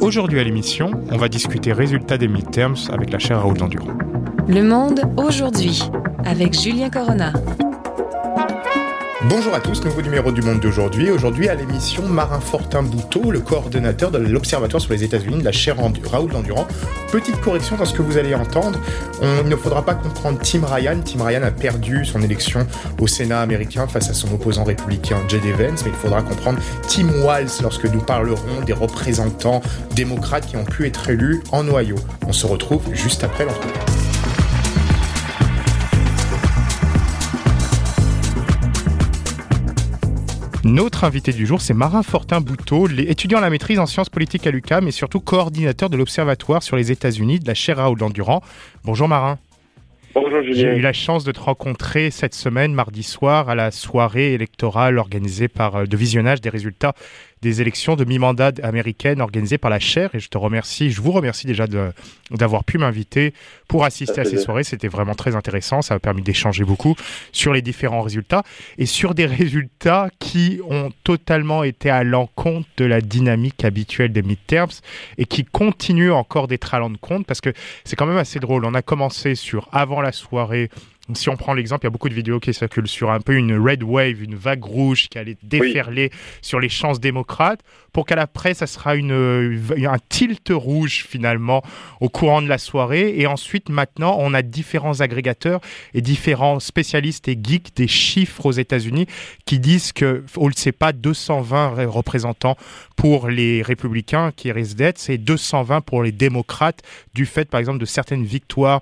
Aujourd'hui à l'émission, on va discuter résultats des midterms avec la chaire Raoul Dandurand. Le Monde aujourd'hui avec Julien Corona. Bonjour à tous, nouveau numéro du Monde d'aujourd'hui. Aujourd'hui à l'émission, Marin Fortin Bouteau, le coordonnateur de l'Observatoire sur les États-Unis de la chaire Raoul Dandurand. Petite correction dans ce que vous allez entendre. On, il ne faudra pas comprendre Tim Ryan. Tim Ryan a perdu son élection au Sénat américain face à son opposant républicain J.D. Vance, mais il faudra comprendre Tim Walz lorsque nous parlerons des représentants démocrates qui ont pu être élus en noyau. On se retrouve juste après l'entretien. Notre invité du jour, c'est Marin Fortin-Bouteau, étudiant à la maîtrise en sciences politiques à l'UQAM et surtout coordinateur de l'Observatoire sur les États-Unis de la chaire Raoul Dandurand. Bonjour Marin. Bonjour Julien. J'ai eu la chance de te rencontrer cette semaine, mardi soir, à la soirée électorale organisée par euh, de visionnage des résultats des élections de mi-mandat américaines organisées par la chaire. Et je te remercie, je vous remercie déjà d'avoir pu m'inviter pour assister à ces soirées. C'était vraiment très intéressant. Ça m'a permis d'échanger beaucoup sur les différents résultats et sur des résultats qui ont totalement été à l'encontre de la dynamique habituelle des midterms et qui continuent encore d'être à l'encontre parce que c'est quand même assez drôle. On a commencé sur avant la soirée si on prend l'exemple, il y a beaucoup de vidéos qui circulent sur un peu une red wave, une vague rouge qui allait déferler sur les chances démocrates, pour qu'à l'après, ça sera une, un tilt rouge finalement au courant de la soirée. Et ensuite, maintenant, on a différents agrégateurs et différents spécialistes et geeks des chiffres aux États-Unis qui disent que, on ne le sait pas, 220 représentants pour les républicains qui risquent d'être, c'est 220 pour les démocrates du fait, par exemple, de certaines victoires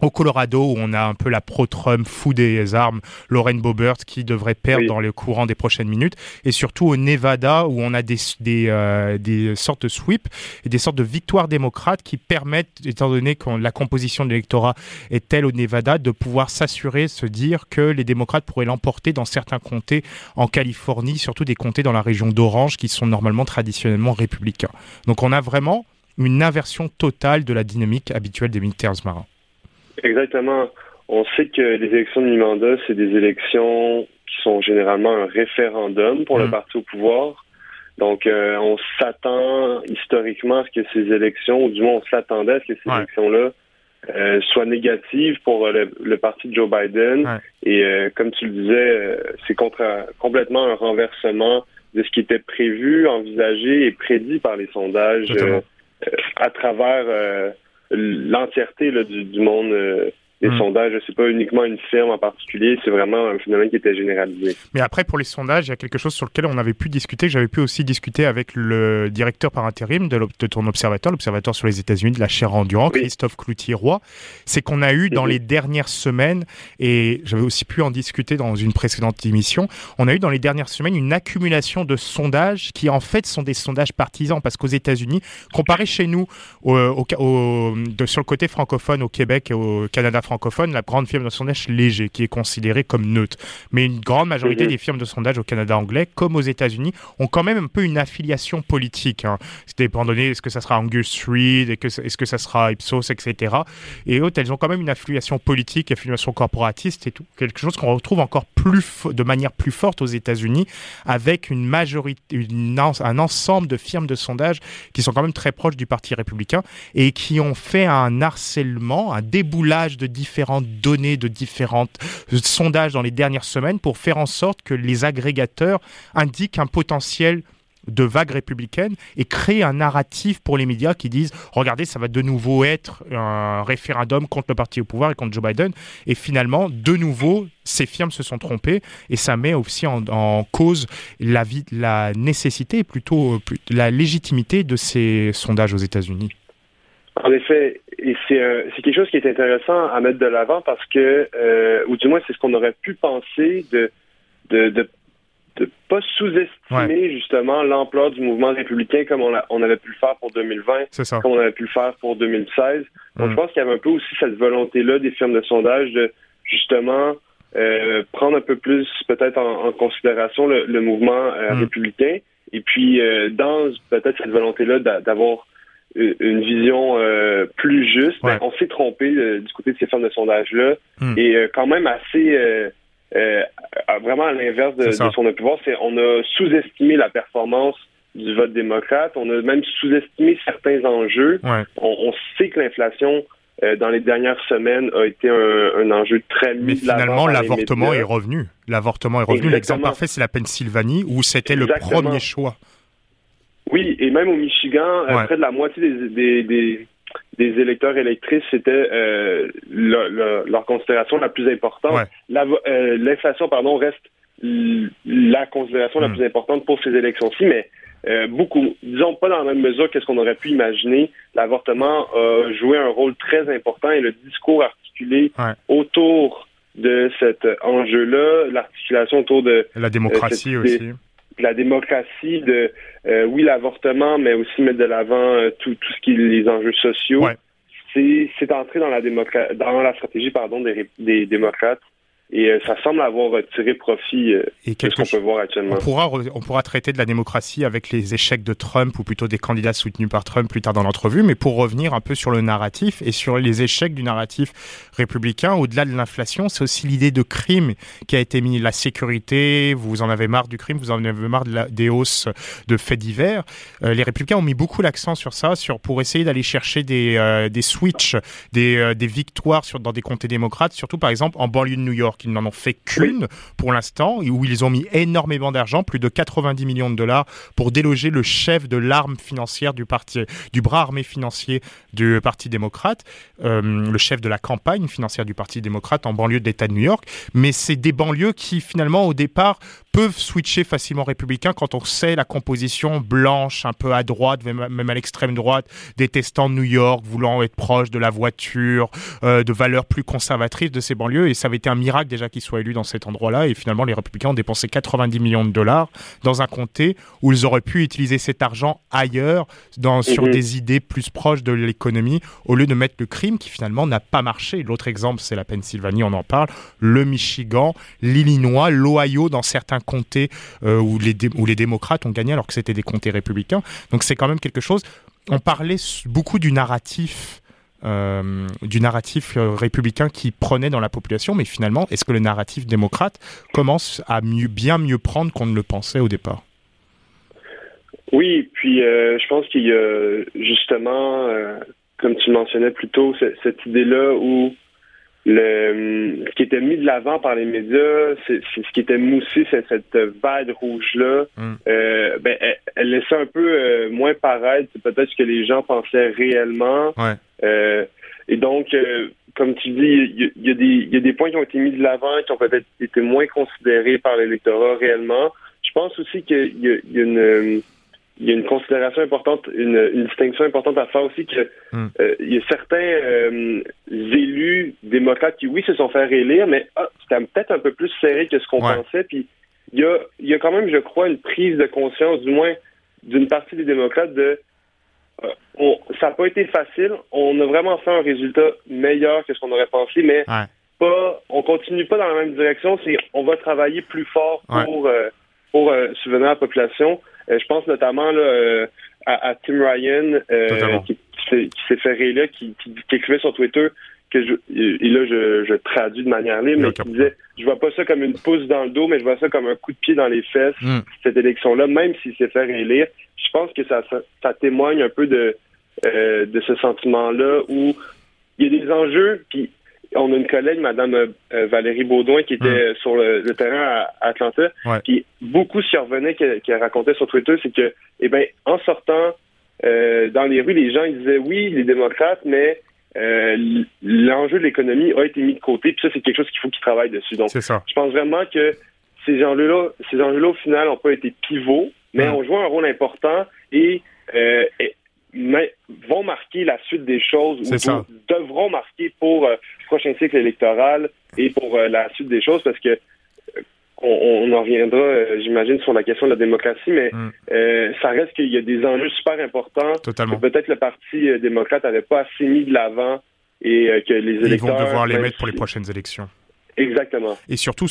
au Colorado, où on a un peu la pro-Trump fou des armes, Lauren Boebert, qui devrait perdre dans le courant des prochaines minutes. Et surtout au Nevada, où on a des, des, euh, des sortes de sweeps et des sortes de victoires démocrates qui permettent, étant donné que la composition de l'électorat est telle au Nevada, de pouvoir s'assurer, se dire que les démocrates pourraient l'emporter dans certains comtés en Californie, surtout des comtés dans la région d'Orange, qui sont normalement traditionnellement républicains. Donc on a vraiment une inversion totale de la dynamique habituelle des militaires marins. Exactement. On sait que les élections de mi-mandat, c'est des élections qui sont généralement un référendum pour le mm. parti au pouvoir. Donc, euh, on s'attend historiquement à ce que ces élections, ou du moins on s'attendait à ce que ces élections-là euh, soient négatives pour le, parti de Joe Biden. Et euh, comme tu le disais, c'est complètement un renversement de ce qui était prévu, envisagé et prédit par les sondages à travers l'entièreté du, du, monde euh, les hmm. sondages, c'est pas uniquement une firme en particulier, c'est vraiment un phénomène qui était généralisé. Mais après, pour les sondages, il y a quelque chose sur lequel on avait pu discuter, j'avais pu aussi discuter avec le directeur par intérim de, ton observatoire, l'observatoire sur les États-Unis de la chaire Endurant, Christophe Cloutier-Roy. C'est qu'on a eu dans les dernières semaines, et j'avais aussi pu en discuter dans une précédente émission, on a eu dans les dernières semaines une accumulation de sondages qui en fait sont des sondages partisans, parce qu'aux États-Unis, comparé chez nous, au, de, sur le côté francophone au Québec et au Canada francophone, la grande firme de sondage léger, qui est considérée comme neutre. Mais une grande majorité des firmes de sondage au Canada anglais, comme aux États-Unis, ont quand même un peu une affiliation politique. Hein. C'est dépend donné, est-ce que ça sera Angus Reid, est-ce que ça sera Ipsos, etc. Et autres, elles ont quand même une affiliation politique, affiliation corporatiste et tout. Quelque chose qu'on retrouve encore plus, de manière plus forte aux États-Unis, avec une majorité, une, un ensemble de firmes de sondage qui sont quand même très proches du Parti républicain et qui ont fait un harcèlement, un déboulage de différentes données, de différents sondages dans les dernières semaines pour faire en sorte que les agrégateurs indiquent un potentiel de vague républicaine et créer un narratif pour les médias qui disent regardez ça va de nouveau être un référendum contre le parti au pouvoir et contre Joe Biden et finalement de nouveau ces firmes se sont trompées et ça met aussi en, cause la, vie, la nécessité plutôt la légitimité de ces sondages aux États-Unis. En effet, et c'est quelque chose qui est intéressant à mettre de l'avant parce que, euh, ou du moins c'est ce qu'on aurait pu penser de de, de, pas sous-estimer justement l'ampleur du mouvement républicain comme on, on, avait pu le faire pour 2020, comme on avait pu le faire pour 2016. Donc je mm. pense qu'il y avait un peu aussi cette volonté-là des firmes de sondage de justement euh, prendre un peu plus peut-être en, considération le, mouvement euh, mm. républicain et puis dans peut-être cette volonté-là d'avoir une vision euh, plus juste. Ben, on s'est trompé euh, du côté de ces firmes de sondage-là hmm. et euh, quand même assez vraiment à l'inverse de, son pouvoir, c'est on a sous-estimé la performance du vote démocrate. On a même sous-estimé certains enjeux. On, sait que l'inflation dans les dernières semaines a été un, enjeu très Mais finalement, l'avortement est revenu. L'avortement est revenu. L'exemple parfait, c'est la Pennsylvanie où c'était le premier choix. Oui, et même au Michigan, euh, près de la moitié des, des, des, électeurs électrices, c'était euh, leur considération la plus importante. L'inflation, pardon, reste la considération la hmm. plus importante pour ces élections-ci, mais euh, beaucoup, disons pas dans la même mesure qu'est-ce qu'on aurait pu imaginer. L'avortement a joué un rôle très important et le discours articulé autour de cet enjeu-là, l'articulation autour de la démocratie aussi. La démocratie, de euh, oui l'avortement, mais aussi mettre de l'avant euh, tout, tout ce qui est les enjeux sociaux. C'est entré dans la dans la stratégie pardon des, des démocrates et euh, ça semble avoir tiré profit euh, de ce qu'on peut voir actuellement. On pourra, on pourra traiter de la démocratie avec les échecs de Trump ou plutôt des candidats soutenus par Trump plus tard dans l'entrevue, mais pour revenir un peu sur le narratif et sur les échecs du narratif républicain, au-delà de l'inflation, c'est aussi l'idée de crime qui a été mis, la sécurité, vous en avez marre du crime, vous en avez marre de la, des hausses de faits divers. Euh, les républicains ont mis beaucoup l'accent sur ça, sur, pour essayer d'aller chercher des, des switches, des, des victoires sur, dans des comtés démocrates, surtout par exemple en banlieue de New York ils n'en ont fait qu'une pour l'instant, où ils ont mis énormément d'argent, plus de 90 millions de dollars, pour déloger le chef de l'arme financière du parti, du bras armé financier du Parti démocrate, euh, le chef de la campagne financière du Parti démocrate en banlieue de l'État de New York. Mais c'est des banlieues qui finalement au départ peuvent switcher facilement républicain quand on sait la composition blanche, un peu à droite, même à l'extrême droite, détestant New York, voulant être proche de la voiture, euh, de valeurs plus conservatrices de ces banlieues. Et ça avait été un miracle déjà qu'ils soient élus dans cet endroit-là. Et finalement, les républicains ont dépensé 90 millions de dollars dans un comté où ils auraient pu utiliser cet argent ailleurs, dans, sur mhm. des idées plus proches de l'économie, au lieu de mettre le crime qui finalement n'a pas marché. L'autre exemple, c'est la Pennsylvanie, on en parle, le Michigan, l'Illinois, l'Ohio dans certains comtés euh, où, les démocrates ont gagné alors que c'était des comtés républicains. Donc c'est quand même quelque chose. On parlait beaucoup du narratif. Euh, euh, républicain qui prenait dans la population, mais finalement, est-ce que le narratif démocrate commence à mieux, bien mieux prendre qu'on ne le pensait au départ? Oui, puis je pense qu'il y a justement, comme tu mentionnais plus tôt, cette idée-là où le, ce qui était mis de l'avant par les médias, c'est ce qui était moussé, c'est cette vague rouge-là. Mm. Euh, ben, elle, laissait un peu euh, moins paraître peut-être ce que les gens pensaient réellement. Euh, et donc, comme tu dis, il y, a des, y a des points qui ont été mis de l'avant, qui ont peut-être été moins considérés par l'électorat réellement. Je pense aussi qu'il y, y, a une il y a une considération importante, une, distinction importante à faire aussi que hmm. euh, il y a certains euh, élus démocrates qui, oui, se sont fait réélire, mais ah, c'était peut-être un peu plus serré que ce qu'on pensait. Puis il y a, il y a quand même, je crois, une prise de conscience, du moins d'une partie des démocrates, de euh, on, ça n'a pas été facile. On a vraiment fait un résultat meilleur que ce qu'on aurait pensé, mais pas, on continue pas dans la même direction. C'est on va travailler plus fort pour pour subvenir à la population. Euh, je pense notamment là, euh, à, Tim Ryan, euh, qui, s'est fait réélire, qui, qui, qui, écrivait sur Twitter que je, et là je, je traduis de manière libre, mais qui disait je vois pas ça comme une pousse dans le dos, mais je vois ça comme un coup de pied dans les fesses, hmm. cette élection-là, même s'il s'est fait réélire. Je pense que ça, ça, ça témoigne un peu de, de ce sentiment-là où il y a des enjeux, puis on a une collègue, Madame euh, Valérie Baudouin, qui était hum. sur le, terrain à, Atlanta, qui beaucoup s'y revenait, qui, racontait sur Twitter, c'est que, eh ben, en sortant euh, dans les rues, les gens ils disaient oui, les démocrates, mais euh, l'enjeu de l'économie a été mis de côté, puis ça, c'est quelque chose qu'il faut qu'ils travaillent dessus. Donc, je pense vraiment que ces enjeux-là, ces enjeux-là, au final, n'ont pas été pivots, mais hum. ont joué un rôle important et, et mais vont marquer la suite des choses ou devront marquer pour euh, le prochain cycle électoral et pour euh, la suite des choses parce que euh, on, en reviendra, j'imagine, sur la question de la démocratie, mais mm. ça reste qu'il y a des enjeux super importants. Totalement. Peut-être le Parti démocrate n'avait pas assez mis de l'avant et que les électeurs... Ils vont devoir les mettre pour les prochaines élections. Exactement. Et surtout,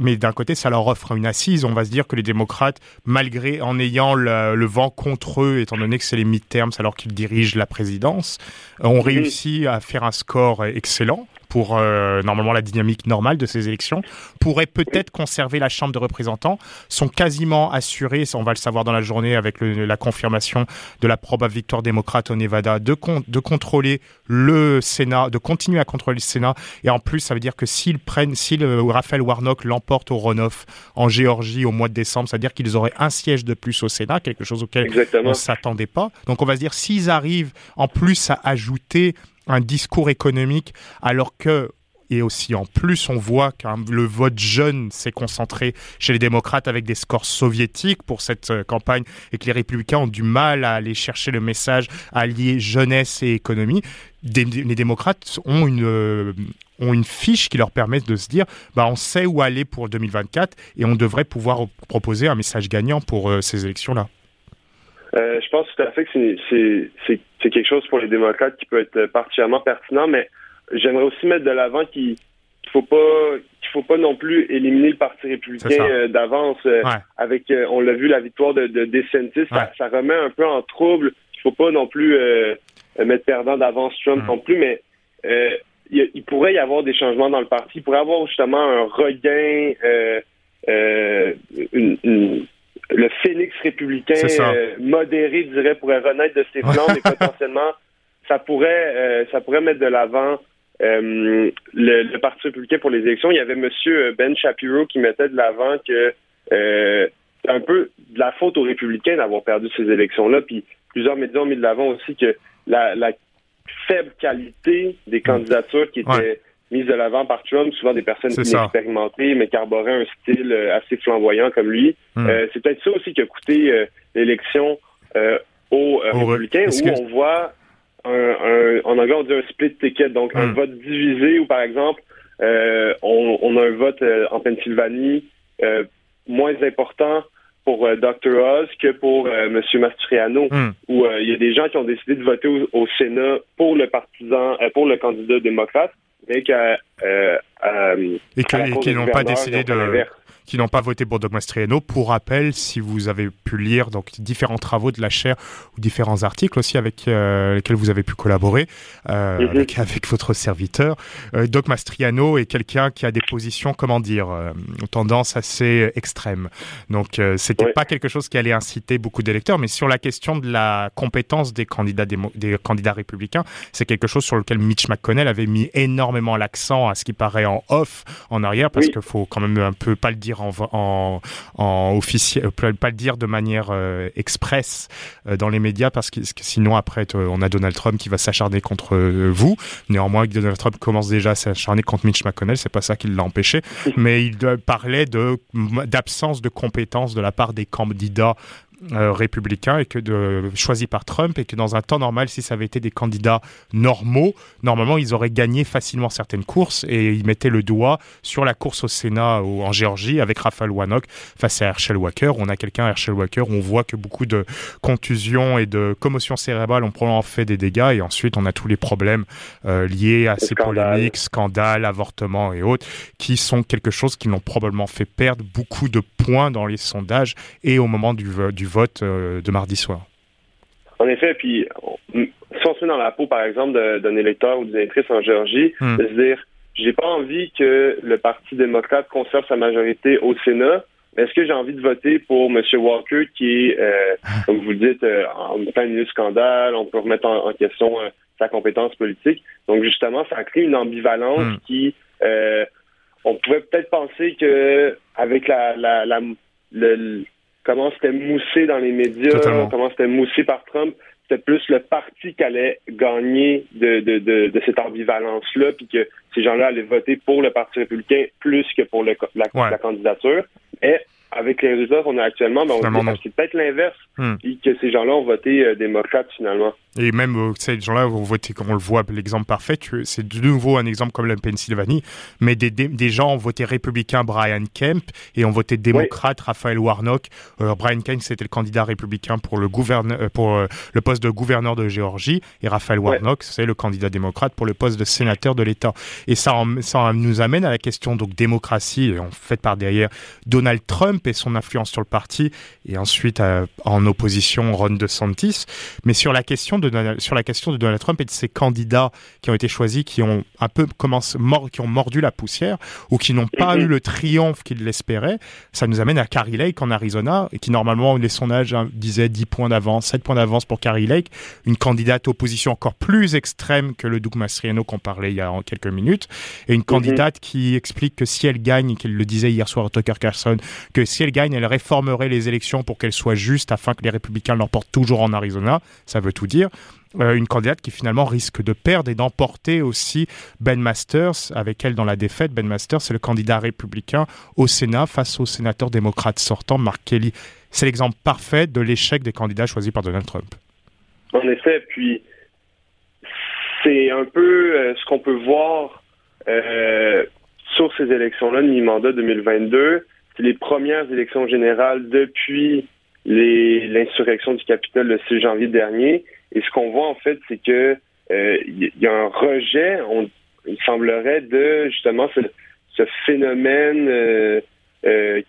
mais d'un côté, ça leur offre une assise. On va se dire que les démocrates, malgré en ayant le, vent contre eux, étant donné que c'est les midterms alors qu'ils dirigent la présidence, ont réussi à faire un score excellent pour euh, normalement la dynamique normale de ces élections, pourraient peut-être conserver la Chambre de représentants, sont quasiment assurés, on va le savoir dans la journée avec la confirmation de la probable victoire démocrate au Nevada, de, de contrôler le Sénat, de continuer à contrôler le Sénat. Et en plus, ça veut dire que s'ils prennent, si Raphaël Warnock l'emporte au runoff en Géorgie au mois de décembre, ça veut dire qu'ils auraient un siège de plus au Sénat, quelque chose auquel on ne s'attendait pas. Donc on va se dire, s'ils arrivent en plus à ajouter un discours économique alors que et aussi en plus on voit que le vote jeune s'est concentré chez les démocrates avec des scores soviétiques pour cette euh, campagne et que les républicains ont du mal à aller chercher le message à lier jeunesse et économie. les démocrates ont une, euh, ont une fiche qui leur permet de se dire bah, on sait où aller pour 2024 et on devrait pouvoir proposer un message gagnant pour euh, ces élections-là. Je pense tout à fait que c'est quelque chose pour les démocrates qui peut être particulièrement pertinent, mais j'aimerais aussi mettre de l'avant qu'il ne faut pas qu'il faut pas non plus éliminer le Parti républicain euh, d'avance euh, avec euh, on l'a vu la victoire de, de DeSantis ça, remet un peu en trouble. Il faut pas non plus mettre perdant d'avance Trump mm. non plus mais il, pourrait y avoir des changements dans le parti. Il pourrait y avoir justement un regain le phénix républicain modéré, je dirais, pourrait renaître de ses flancs, mais potentiellement, ça pourrait, ça pourrait mettre de l'avant euh, le, Parti républicain pour les élections, il y avait M. Ben Shapiro qui mettait de l'avant que euh, c'est un peu de la faute aux républicains d'avoir perdu ces élections-là. Puis plusieurs médias ont mis de l'avant aussi que la, faible qualité des candidatures qui étaient mises de l'avant par Trump, souvent des personnes inexpérimentées, mais qui arboraient un style euh, assez flamboyant comme lui. Hmm. c'est peut-être ça aussi qui a coûté l'élection aux républicains, où on voit un, en anglais, on dit un split ticket, donc un hmm. vote divisé où, par exemple, euh, on, a un vote euh, en Pennsylvanie euh, moins important pour Dr. Oz que pour M. Mastriano, hmm. où il y a des gens qui ont décidé de voter au, Sénat pour le partisan, pour le candidat démocrate, mais qui et, qui n'ont pas décidé de qui n'ont pas voté pour Doug Mastriano. Pour rappel, si vous avez pu lire donc différents travaux de la chaire ou différents articles aussi avec euh, lesquels vous avez pu collaborer euh, mhm. avec, votre serviteur, euh, Doug Mastriano est quelqu'un qui a des positions, comment dire, euh, tendance assez extrême. Donc c'était pas quelque chose qui allait inciter beaucoup d'électeurs, mais sur la question de la compétence des candidats des, candidats républicains, c'est quelque chose sur lequel Mitch McConnell avait mis énormément l'accent à ce qui paraît en off en arrière parce qu'il faut quand même un peu pas le dire en, en, officiel, euh, pas le dire de manière euh, express euh, dans les médias parce que, sinon après on a Donald Trump qui va s'acharner contre vous. Néanmoins, Donald Trump commence déjà à s'acharner contre Mitch McConnell, c'est pas ça qui l'a empêché, mais il parlait de d'absence de compétences de la part des candidats euh, républicain et que de choisi par Trump et que dans un temps normal, si ça avait été des candidats normaux, normalement ils auraient gagné facilement certaines courses et ils mettaient le doigt sur la course au Sénat ou en Géorgie avec Raphaël Warnock face à Herschel Walker. On a quelqu'un Herschel Walker, on voit que beaucoup de contusions et de commotions cérébrales ont probablement fait des dégâts et ensuite on a tous les problèmes euh, liés à ces polémiques, scandales, avortements et autres qui sont quelque chose qui l'ont probablement fait perdre beaucoup de points dans les sondages et au moment du, du vote euh, de mardi soir. En effet, puis si on se met dans la peau, par exemple, d'un électeur ou d'une électrice en Géorgie, hmm. de se dire, j'ai pas envie que le Parti démocrate conserve sa majorité au Sénat, est-ce que j'ai envie de voter pour M. Walker qui est, euh, comme vous le dites, euh, en plein milieu de scandale, on peut remettre en, question sa compétence politique. Donc justement, ça crée une ambivalence hmm. qui, on pouvait peut-être penser que avec la, la, la le, comment c'était moussé dans les médias, comment c'était moussé par Trump. C'était plus le parti qui allait gagner de, de, de, de cette ambivalence-là, puis que ces gens-là allaient voter pour le Parti républicain plus que pour le, la, la candidature. Avec les résultats qu'on a actuellement, ben, c'est peut-être l'inverse, hmm. que ces gens-là ont voté euh, démocrate finalement. Et même euh, ces gens-là ont voté, comme on le voit, l'exemple parfait, c'est de nouveau un exemple comme la Pennsylvanie, mais des, des, gens ont voté républicain Brian Kemp et ont voté démocrate Raphaël Warnock. Euh, Brian Kemp, c'était le candidat républicain pour le, pour, le poste de gouverneur de Géorgie et Raphaël Warnock, c'est le candidat démocrate pour le poste de sénateur de l'État. Et ça, ça nous amène à la question donc démocratie, en fait par derrière Donald Trump et son influence sur le parti, et ensuite euh, en opposition Ron DeSantis. Mais sur la question de sur la question de Donald Trump et de ses candidats qui ont été choisis, qui ont un peu commencé, mord, qui ont mordu la poussière ou qui n'ont pas mhm. eu le triomphe qu'ils l'espéraient, ça nous amène à Carrie Lake en Arizona, et qui normalement les sondages hein, disaient 10 points d'avance, 7 points d'avance pour Carrie Lake, une candidate opposition encore plus extrême que le Doug Mastriano qu'on parlait il y a quelques minutes, et une mhm. candidate qui explique que si elle gagne, qu'elle le disait hier soir à Tucker Carlson, que si elle gagne, elle réformerait les élections pour qu'elles soient justes afin que les républicains l'emportent toujours en Arizona. Ça veut tout dire. Euh, une candidate qui finalement risque de perdre et d'emporter aussi Ben Masters avec elle dans la défaite. Ben Masters, c'est le candidat républicain au Sénat face au sénateur démocrate sortant, Mark Kelly. C'est l'exemple parfait de l'échec des candidats choisis par Donald Trump. En effet, puis c'est un peu euh, ce qu'on peut voir euh, sur ces élections-là, mi-mandat 2022. C'est les premières élections générales depuis l'insurrection du Capitole le 6 janvier dernier. Et ce qu'on voit en fait, c'est que il euh, y, a un rejet, on, il semblerait, de justement ce, ce phénomène, euh, euh,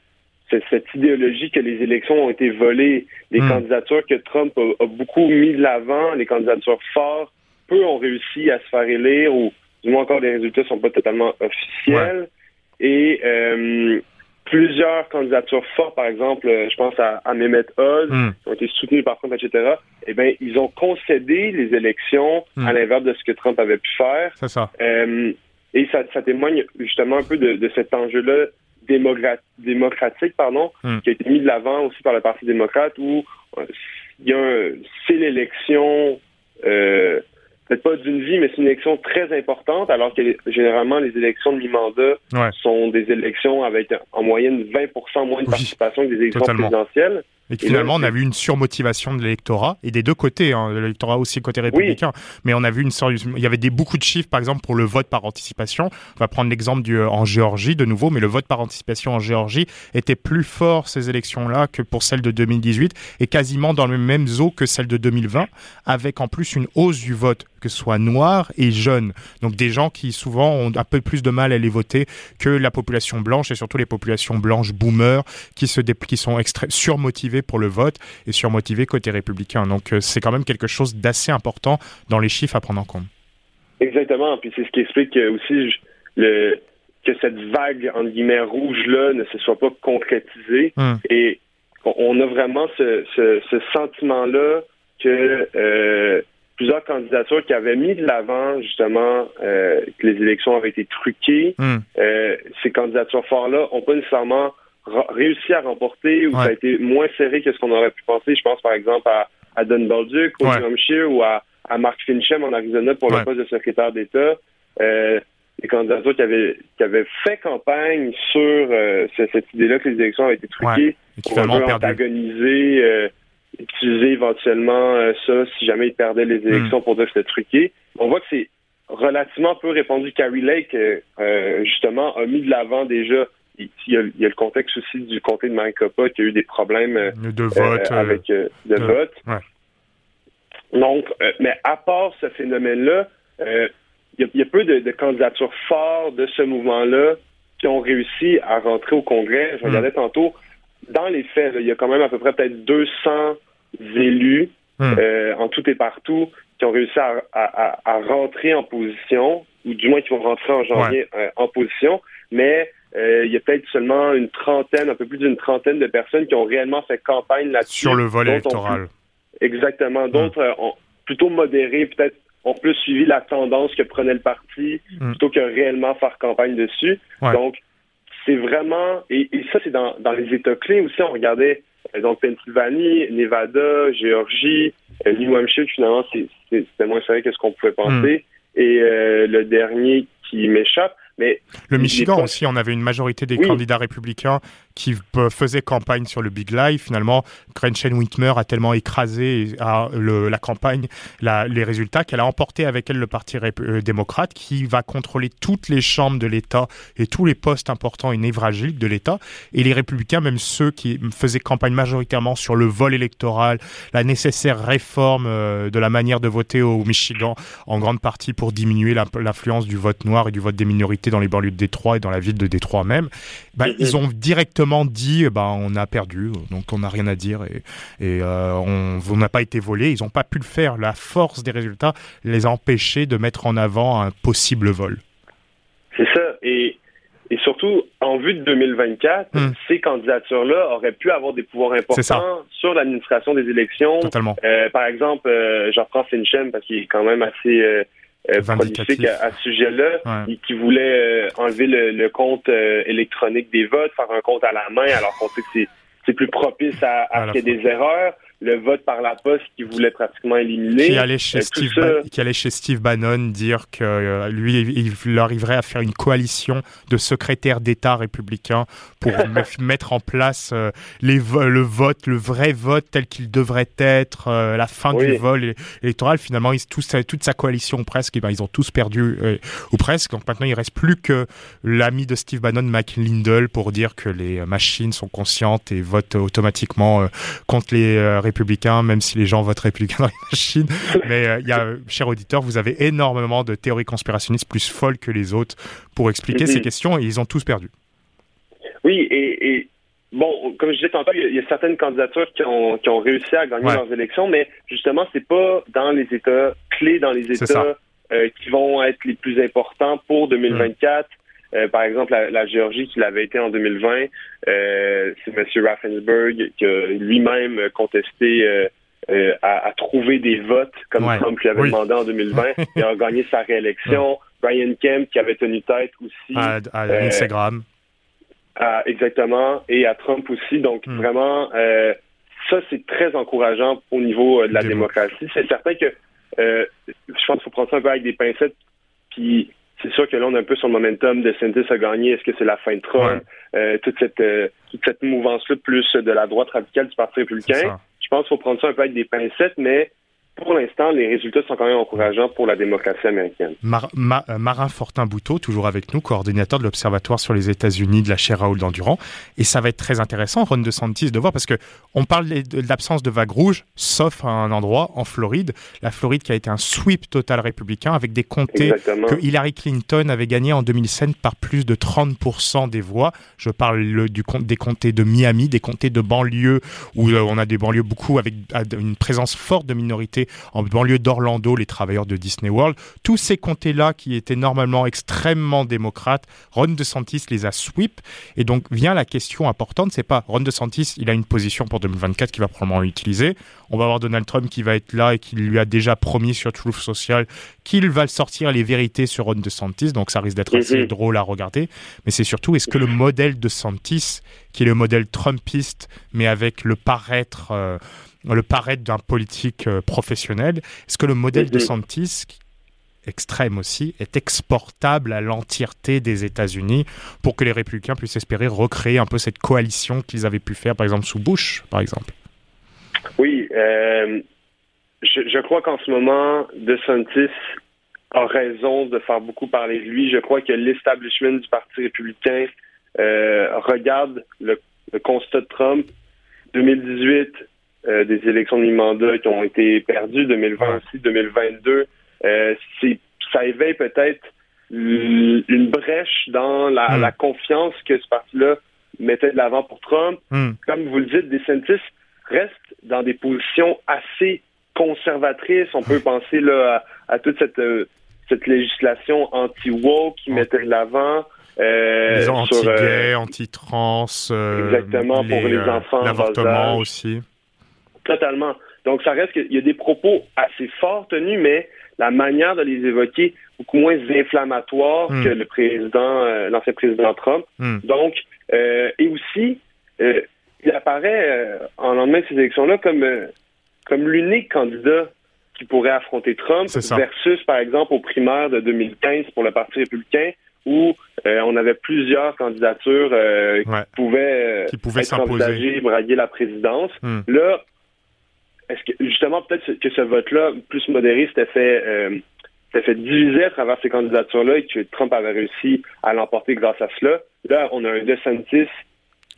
cette idéologie que les élections ont été volées, les hmm. candidatures que Trump a, beaucoup mis de l'avant, les candidatures fortes, peu ont réussi à se faire élire ou du moins encore les résultats sont pas totalement officiels. Et plusieurs candidatures fortes, par exemple, euh, je pense à, à Mehmet Oz, hmm. qui ont été soutenues par Trump, etc., eh bien, ils ont concédé les élections à hmm. l'inverse de ce que Trump avait pu faire. C'est ça. Euh, et ça, ça, témoigne justement un peu de, de cet enjeu-là démocratique, pardon, hmm. qui a été mis de l'avant aussi par le Parti démocrate, où euh, il y a c'est l'élection euh, peut-être pas d'une vie, mais c'est une élection très importante, alors que généralement, les élections de mi-mandat sont des élections avec en moyenne 20 moins de participation que des élections présidentielles. Et finalement, on a vu une surmotivation de l'électorat, et des deux côtés, hein, l'électorat aussi côté républicain, mais on a vu une il y avait des, beaucoup de chiffres, par exemple, pour le vote par anticipation. On va prendre l'exemple du, en Géorgie, de nouveau, mais le vote par anticipation en Géorgie était plus fort, ces élections-là, que pour celle de 2018, et quasiment dans le même zoo que celle de 2020, avec en plus une hausse du vote que ce soit noirs et jeunes. Donc des gens qui souvent ont un peu plus de mal à les voter que la population blanche et surtout les populations blanches boomers qui, se qui sont surmotivées pour le vote et surmotivées côté républicain. Donc euh, c'est quand même quelque chose d'assez important dans les chiffres à prendre en compte. Exactement. Puis c'est ce qui explique aussi le, que cette vague, entre guillemets, rouge-là ne se soit pas concrétisée. Hum. Et on a vraiment ce, ce, sentiment-là que euh, plusieurs candidatures qui avaient mis de l'avant justement euh, que les élections avaient été truquées. Hmm. Euh, ces candidatures fortes-là n'ont pas nécessairement réussi à remporter ou ça a été moins serré que ce qu'on aurait pu penser. Je pense par exemple à, à Don Bolduc, au Hampshire ou à, à Mark Finchem en Arizona pour le poste de secrétaire d'État. Euh, les candidatures qui avaient, qui avaient fait campagne sur euh, cette idée-là que les élections avaient été truquées pour antagoniser utiliser éventuellement euh, ça si jamais il perdait les élections hmm. pour dire que c'était truqué. On voit que c'est relativement peu répandu. Carrie Lake, euh, euh, justement, a mis de l'avant déjà. Il y, a, le contexte aussi du comté de Maricopa qui a eu des problèmes de vote, avec de, vote. Donc, mais à part ce phénomène-là, il y, a peu de, candidatures fortes de ce mouvement-là qui ont réussi à rentrer au Congrès. Je hmm. regardais tantôt, dans les faits, il y a quand même à peu près peut-être 200 élus hmm. euh, en tout et partout qui ont réussi à, rentrer en position, ou du moins qui vont rentrer en janvier euh, en position, mais euh, il y a peut-être seulement une trentaine, un peu plus d'une trentaine de personnes qui ont réellement fait campagne là-dessus. Sur le vol électoral. exactement. D'autres hmm. ont plutôt modéré, peut-être ont plus suivi la tendance que prenait le parti hmm. plutôt que réellement faire campagne dessus. Donc, c'est vraiment, et, ça c'est dans, dans les États clés aussi, on regardait donc Pennsylvanie, Nevada, Géorgie, euh, New Hampshire, finalement, c'était moins sérieux que ce qu'on pouvait penser. Hmm. Et euh, le dernier qui m'échappe, mais le Michigan aussi, on avait une majorité des candidats républicains qui faisait campagne sur le Big Lie. Finalement, Gretchen Whitmer a tellement écrasé la campagne, les résultats, qu'elle a emporté avec elle le Parti euh, démocrate qui va contrôler toutes les chambres de l'État et tous les postes importants et névralgiques de l'État. Et les républicains, même ceux qui faisaient campagne majoritairement sur le vol électoral, la nécessaire réforme euh, de la manière de voter au Michigan, en grande partie pour diminuer l'influence du vote noir et du vote des minorités dans les banlieues de Détroit et dans la ville de Détroit même, ben, ils ont directement dit, eh ben, on a perdu, donc on n'a rien à dire et, et euh, on n'a pas été volé. Ils n'ont pas pu le faire. La force des résultats les a empêchés de mettre en avant un possible vol. C'est ça. Et, et surtout, en vue de 2024, hmm. ces candidatures-là auraient pu avoir des pouvoirs importants sur l'administration des élections. Totalement. Euh, par exemple, euh, j'en prends Finchem parce qu'il est quand même assez euh prolifique à, ce sujet-là, qui voulait enlever le, compte électronique des votes, faire un compte à la main, alors qu'on sait que c'est plus propice à, à, à qu'il y ait des erreurs le vote par la poste qui voulait pratiquement éliminer. Qui allait chez, Steve, qui allait chez Steve Bannon dire que euh, lui, il arriverait à faire une coalition de secrétaires d'État républicains pour mettre en place euh, les le vote, le vrai vote tel qu'il devrait être, euh, la fin du vol électoral. Finalement, ils, toute sa coalition presque, eh ben, ils ont tous perdu, ou presque. Donc maintenant, il reste plus que l'ami de Steve Bannon, Mike Lindell, pour dire que les machines sont conscientes et votent automatiquement contre les républicain, même si les gens votent républicain dans les machines. Mais euh, il y a, cher auditeur, vous avez énormément de théories conspirationnistes plus folles que les autres pour expliquer ces mhm. questions et ils ont tous perdu. Oui, et, bon, comme je disais tantôt, il y, a certaines candidatures qui ont, qui ont réussi à gagner leurs élections, mais justement, c'est pas dans les États clés, dans les États euh, qui vont être les plus importants pour 2024. Euh, par exemple, la, Géorgie, qui l'avait été en 2020, euh, c'est M. Raffensberg qui a lui-même contesté euh, à, trouver des votes comme Trump lui avait demandé en 2020 et a gagné sa réélection. Brian Kemp qui avait tenu tête aussi. À, à Instagram. exactement. Et à Trump aussi. Donc, hmm. vraiment, ça, c'est très encourageant au niveau de la démocratie. C'est certain que je pense qu'il faut prendre ça un peu avec des pincettes. Puis c'est sûr que là, on est un peu sur le momentum de Santis a gagné. Est-ce que c'est la fin de Trump? Euh, toute cette, euh, toute cette mouvance-là, plus de la droite radicale du Parti républicain? Je pense qu'il faut prendre ça un peu avec des pincettes, mais pour l'instant, les résultats sont quand même encourageants pour la démocratie américaine. Euh, Marin Fortin-Bouteau, toujours avec nous, coordinateur de l'Observatoire sur les États-Unis de la chaire Raoul d'Endurant. Et ça va être très intéressant, Ron DeSantis, de voir, parce que on parle de l'absence de vague rouge, sauf à un endroit, en Floride. La Floride qui a été un sweep total républicain avec des comtés que Hillary Clinton avait gagné en 2007 par plus de 30% des voix. Je parle du, des comtés de Miami, des comtés de banlieue, où euh, on a des banlieues beaucoup avec une présence forte de minorités en banlieue d'Orlando, les travailleurs de Disney World. Tous ces comtés-là qui étaient normalement extrêmement démocrates, Ron DeSantis les a sweep. Et donc vient la question importante, c'est pas Ron DeSantis, il a une position pour 2024 qu'il va probablement utiliser. On va avoir Donald Trump qui va être là et qui lui a déjà promis sur Truth Social qu'il va sortir les vérités sur Ron DeSantis. Donc ça risque d'être assez mhm. drôle à regarder. Mais c'est surtout, est-ce que le modèle de Santis, qui est le modèle Trumpiste, mais avec le paraître euh, le paraître d'un politique euh, professionnel. Est-ce que le modèle de Santis, extrême aussi, est exportable à l'entièreté des États-Unis pour que les républicains puissent espérer recréer un peu cette coalition qu'ils avaient pu faire, par exemple, sous Bush, par exemple? Oui, euh, je, crois qu'en ce moment, DeSantis a raison de faire beaucoup parler de lui. Je crois que l'establishment du Parti républicain euh, regarde le, le constat de Trump. 2018, euh, des élections de mi-mandat qui ont été perdues, 2020 aussi, 2022. Euh, ça éveille peut-être une brèche dans la, hmm. confiance que ce parti-là mettait de l'avant pour Trump. Hmm. Comme vous le dites, DeSantis reste dans des positions assez conservatrices. On peut penser là, à, toute cette, euh, cette législation anti-woke qui mettait de l'avant. Euh, anti-gays, anti-trans. exactement, pour les enfants. L'avortement aussi. Totalement. Donc, ça reste qu'il y a des propos assez forts tenus, mais la manière de les évoquer beaucoup moins inflammatoire hmm. que le président, euh, l'ancien président Trump. Hmm. Donc, euh, et aussi, euh, il apparaît en lendemain de ces élections-là comme comme l'unique candidat qui pourrait affronter Trump versus, par exemple, aux primaires de 2015 pour le Parti républicain où on avait plusieurs candidatures qui pouvaient, qui pouvaient être braguer la présidence. Hmm. Là, est-ce que justement peut-être que ce vote-là, plus modéré, s'était fait euh, fait diviser à travers ces candidatures-là et que Trump avait réussi à l'emporter grâce à cela. Là, on a un DeSantis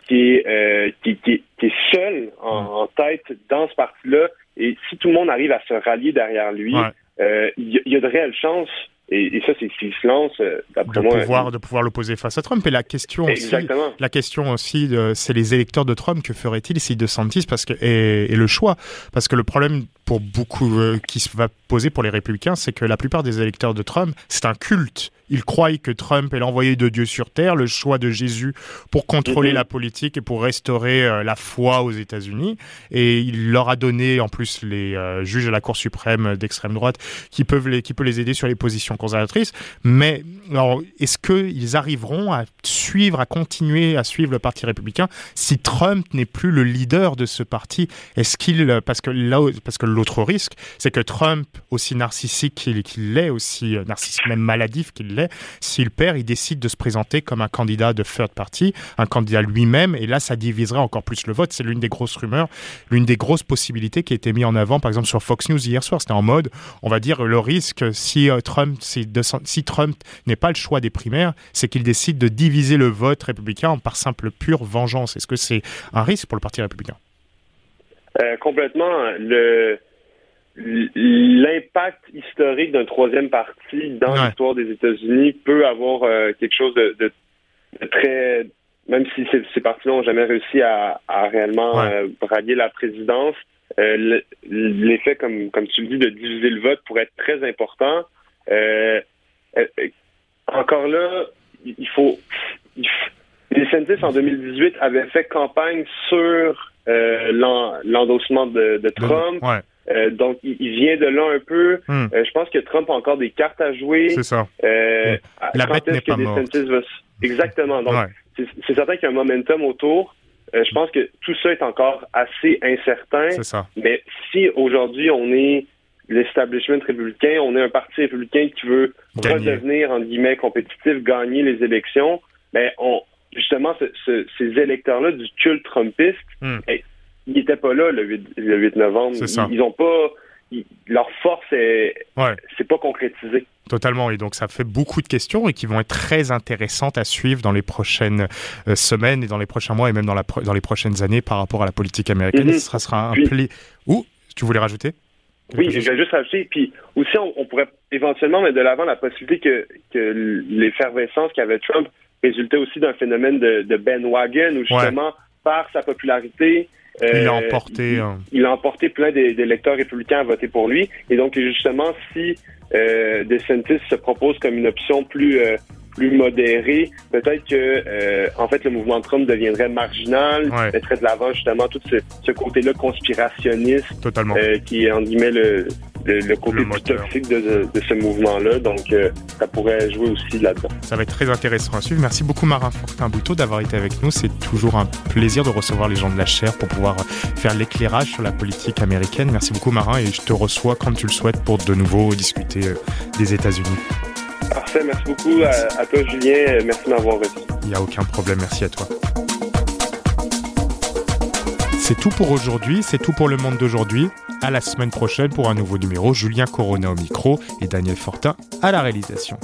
qui est, euh, qui, qui, est seul en, tête dans ce parti-là. Et si tout le monde arrive à se rallier derrière lui, euh, il y, a de réelles chances Et, ça, c'est s'il se lance, euh, d'après moi... Pouvoir, de pouvoir l'opposer face à Trump. Et la question aussi, la question aussi c'est les électeurs de Trump. Que ferait-il si DeSantis parce que, et, le choix Parce que le problème pour beaucoup euh, qui se va poser pour les républicains, c'est que la plupart des électeurs de Trump, c'est un culte ils croient que Trump est l'envoyé de Dieu sur Terre, le choix de Jésus pour contrôler mhm. la politique et pour restaurer euh, la foi aux États-Unis. Et il leur a donné en plus les euh, juges de la Cour suprême d'extrême droite qui peuvent les, qui peut les aider sur les positions conservatrices. Mais est-ce qu'ils arriveront à suivre, à continuer à suivre le Parti républicain si Trump n'est plus le leader de ce parti? Est-ce qu'il parce que là parce que l'autre risque, c'est que Trump aussi narcissique qu'il l'est, aussi euh, narcissique même maladif qu'il s'il perd, il décide de se présenter comme un candidat de third party, un candidat lui-même, et là, ça diviserait encore plus le vote. C'est l'une des grosses rumeurs, l'une des grosses possibilités qui a été mise en avant, par exemple, sur Fox News hier soir. C'était en mode, on va dire, le risque, si euh, Trump, si, Trump n'est pas le choix des primaires, c'est qu'il décide de diviser le vote républicain par simple pure vengeance. Est-ce que c'est un risque pour le Parti républicain? Euh, complètement. L'impact historique d'un troisième parti dans l'histoire des États-Unis peut avoir euh, quelque chose de, très même si ces, partis-là n'ont jamais réussi à, réellement euh, braguer la présidence, euh, l'effet, comme, comme tu le dis, de diviser le vote pourrait être très important. encore là, il faut, Les en 2018 avaient fait campagne sur l'endossement de, Trump. Euh, donc, il, vient de là un peu. Hmm. Euh, je pense que Trump a encore des cartes à jouer. C'est ça. Euh, La bête n'est pas morte. Exactement. Donc, c'est certain qu'il y a un momentum autour. je pense que tout ça est encore assez incertain. C'est ça. Mais si aujourd'hui on est l'establishment républicain, on est un parti républicain qui veut redevenir, en guillemets, compétitif, gagner les élections, ben on, justement, ces électeurs-là du culte trumpiste, hmm ils n'étaient pas là le 8, novembre. Ils, n'ont pas. leur force est, c'est pas concrétisé. Totalement, et donc ça fait beaucoup de questions et qui vont être très intéressantes à suivre dans les prochaines euh, semaines et dans les prochains mois et même dans, la, dans les prochaines années par rapport à la politique américaine. Mm-hmm. Ce sera un pli. Ou tu voulais rajouter? Oui, je vais juste rajouter. Puis aussi, on, pourrait éventuellement mettre de l'avant la possibilité que, que l'effervescence qu'avait Trump résultait aussi d'un phénomène de, de bandwagon où justement, par sa popularité, il a euh, emporté. Il, a emporté plein d'électeurs républicains à voter pour lui. Et donc, justement, si euh, DeSantis se propose comme une option plus euh, plus modérée, peut-être que euh, en fait le mouvement Trump deviendrait marginal, mettrait de l'avant justement tout ce, côté-là conspirationniste, Totalement. qui est en guillemets le, le, côté plus toxique de, ce mouvement-là. Donc, euh, ça pourrait jouer aussi là-dedans. Ça va être très intéressant à suivre. Merci beaucoup, Marin Fortin Bouteau, d'avoir été avec nous. C'est toujours un plaisir de recevoir les gens de la chair pour pouvoir faire l'éclairage sur la politique américaine. Merci beaucoup, Marin, et je te reçois quand tu le souhaites pour de nouveau discuter euh, des États-Unis. Parfait, merci beaucoup à, toi, Julien. Merci de m'avoir reçu. Il n'y a aucun problème, merci à toi. C'est tout pour aujourd'hui, c'est tout pour le monde d'aujourd'hui. À la semaine prochaine pour un nouveau numéro. Julien Corona au micro et Daniel Fortin à la réalisation.